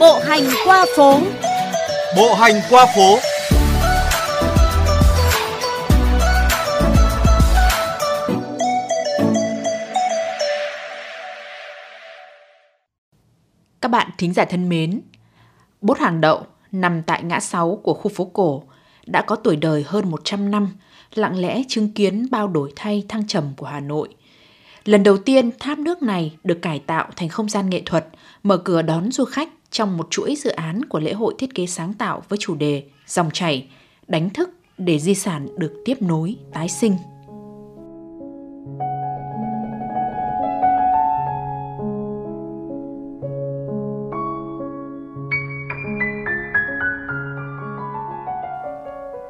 Bộ hành qua phố. Bộ hành qua phố. Các bạn thính giả thân mến, Bốt hàng đậu nằm tại ngã 6 của khu phố cổ đã có tuổi đời hơn 100 năm, lặng lẽ chứng kiến bao đổi thay thăng trầm của Hà Nội. Lần đầu tiên, tháp nước này được cải tạo thành không gian nghệ thuật, mở cửa đón du khách trong một chuỗi dự án của lễ hội thiết kế sáng tạo với chủ đề Dòng chảy, đánh thức để di sản được tiếp nối, tái sinh.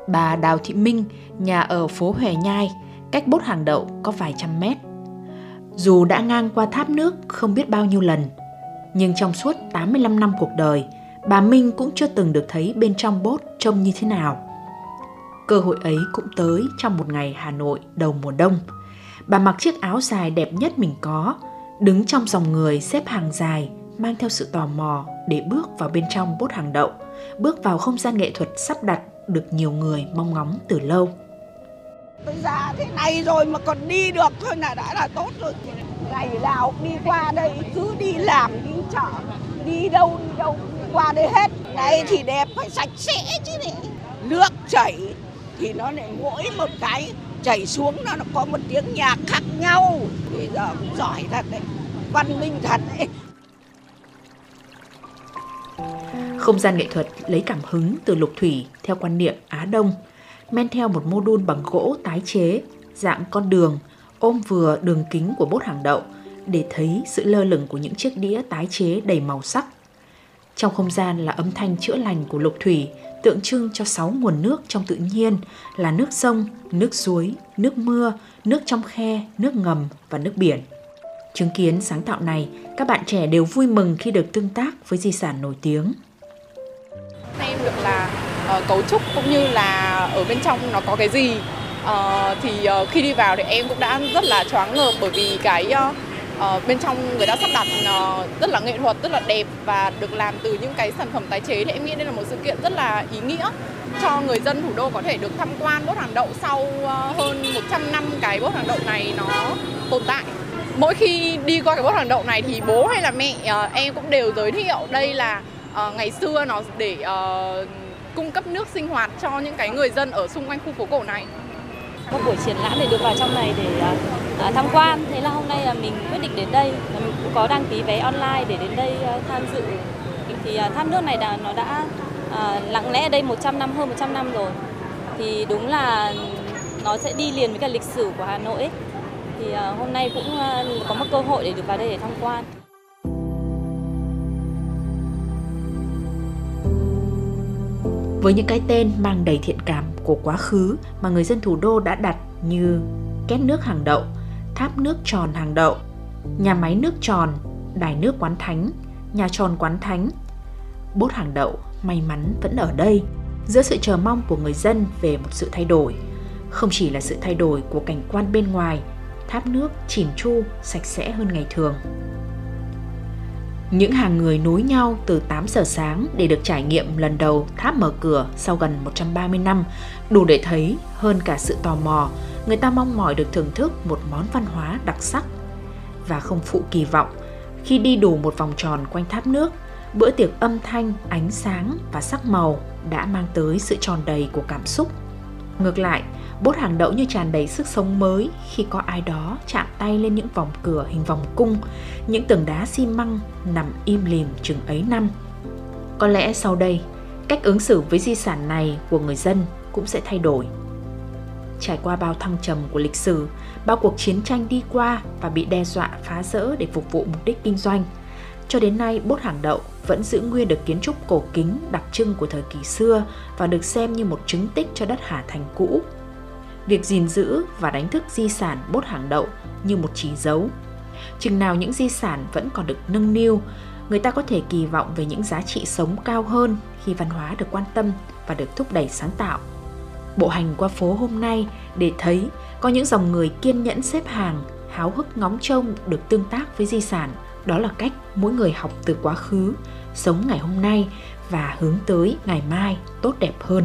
Bà Đào Thị Minh, nhà ở phố Hòe Nhai, cách bốt hàng đậu có vài trăm mét. Dù đã ngang qua tháp nước không biết bao nhiêu lần, nhưng trong suốt 85 năm cuộc đời, bà Minh cũng chưa từng được thấy bên trong bốt trông như thế nào. Cơ hội ấy cũng tới trong một ngày Hà Nội đầu mùa đông. Bà mặc chiếc áo dài đẹp nhất mình có, đứng trong dòng người xếp hàng dài, mang theo sự tò mò để bước vào bên trong bốt hàng đậu, bước vào không gian nghệ thuật sắp đặt được nhiều người mong ngóng từ lâu. Tôi già thế này rồi mà còn đi được thôi là đã là tốt rồi. Ngày nào đi qua đây cứ đi làm, đi chợ, đi đâu đi đâu qua đây hết. Này thì đẹp phải sạch sẽ chứ này. Nước chảy thì nó lại mỗi một cái chảy xuống nó có một tiếng nhạc khác nhau. Bây giờ cũng giỏi thật đấy, văn minh thật đấy. Không gian nghệ thuật lấy cảm hứng từ lục thủy theo quan niệm Á Đông, men theo một mô đun bằng gỗ tái chế, dạng con đường, ôm vừa đường kính của bốt hàng đậu để thấy sự lơ lửng của những chiếc đĩa tái chế đầy màu sắc. Trong không gian là âm thanh chữa lành của lục thủy, tượng trưng cho sáu nguồn nước trong tự nhiên là nước sông, nước suối, nước mưa, nước trong khe, nước ngầm và nước biển. Chứng kiến sáng tạo này, các bạn trẻ đều vui mừng khi được tương tác với di sản nổi tiếng Em được là uh, cấu trúc cũng như là ở bên trong nó có cái gì. Uh, thì uh, khi đi vào thì em cũng đã rất là choáng ngợp bởi vì cái uh, uh, bên trong người ta sắp đặt uh, rất là nghệ thuật rất là đẹp và được làm từ những cái sản phẩm tái chế thì em nghĩ đây là một sự kiện rất là ý nghĩa cho người dân thủ đô có thể được tham quan bốt hàng đậu sau uh, hơn 100 năm cái bốt hàng đậu này nó tồn tại. Mỗi khi đi qua cái bốt hàng đậu này thì bố hay là mẹ uh, em cũng đều giới thiệu đây là uh, ngày xưa nó để uh, cung cấp nước sinh hoạt cho những cái người dân ở xung quanh khu phố cổ này? Một buổi triển lãm để được vào trong này để à, à, tham quan. Thế là hôm nay là mình quyết định đến đây. Mình cũng có đăng ký vé online để đến đây à, tham dự. Thì tham tháp nước này đã, nó đã lặng lẽ ở đây 100 năm, hơn 100 năm rồi. Thì đúng là nó sẽ đi liền với cả lịch sử của Hà Nội. Ấy. thì hôm nay cũng có một cơ hội để được vào đây để tham quan. Với những cái tên mang đầy thiện cảm của quá khứ mà người dân thủ đô đã đặt như két nước hàng đậu, tháp nước tròn hàng đậu, nhà máy nước tròn, đài nước quán thánh, nhà tròn quán thánh. Bốt hàng đậu may mắn vẫn ở đây, giữa sự chờ mong của người dân về một sự thay đổi. Không chỉ là sự thay đổi của cảnh quan bên ngoài, tháp nước chỉn chu, sạch sẽ hơn ngày thường. Những hàng người nối nhau từ 8 giờ sáng để được trải nghiệm lần đầu tháp mở cửa sau gần 130 năm, đủ để thấy hơn cả sự tò mò, người ta mong mỏi được thưởng thức một món văn hóa đặc sắc. Và không phụ kỳ vọng, khi đi đủ một vòng tròn quanh tháp nước, bữa tiệc âm thanh, ánh sáng và sắc màu đã mang tới sự tròn đầy của cảm xúc. Ngược lại, bốt hàng đậu như tràn đầy sức sống mới khi có ai đó chạm tay lên những vòng cửa hình vòng cung, những tường đá xi măng nằm im lìm chừng ấy năm. Có lẽ sau đây, cách ứng xử với di sản này của người dân cũng sẽ thay đổi. Trải qua bao thăng trầm của lịch sử, bao cuộc chiến tranh đi qua và bị đe dọa phá rỡ để phục vụ mục đích kinh doanh, cho đến nay bốt hàng đậu vẫn giữ nguyên được kiến trúc cổ kính đặc trưng của thời kỳ xưa và được xem như một chứng tích cho đất Hà Thành cũ việc gìn giữ và đánh thức di sản bốt hàng đậu như một chỉ dấu. Chừng nào những di sản vẫn còn được nâng niu, người ta có thể kỳ vọng về những giá trị sống cao hơn khi văn hóa được quan tâm và được thúc đẩy sáng tạo. Bộ hành qua phố hôm nay để thấy có những dòng người kiên nhẫn xếp hàng, háo hức ngóng trông được tương tác với di sản đó là cách mỗi người học từ quá khứ, sống ngày hôm nay và hướng tới ngày mai tốt đẹp hơn.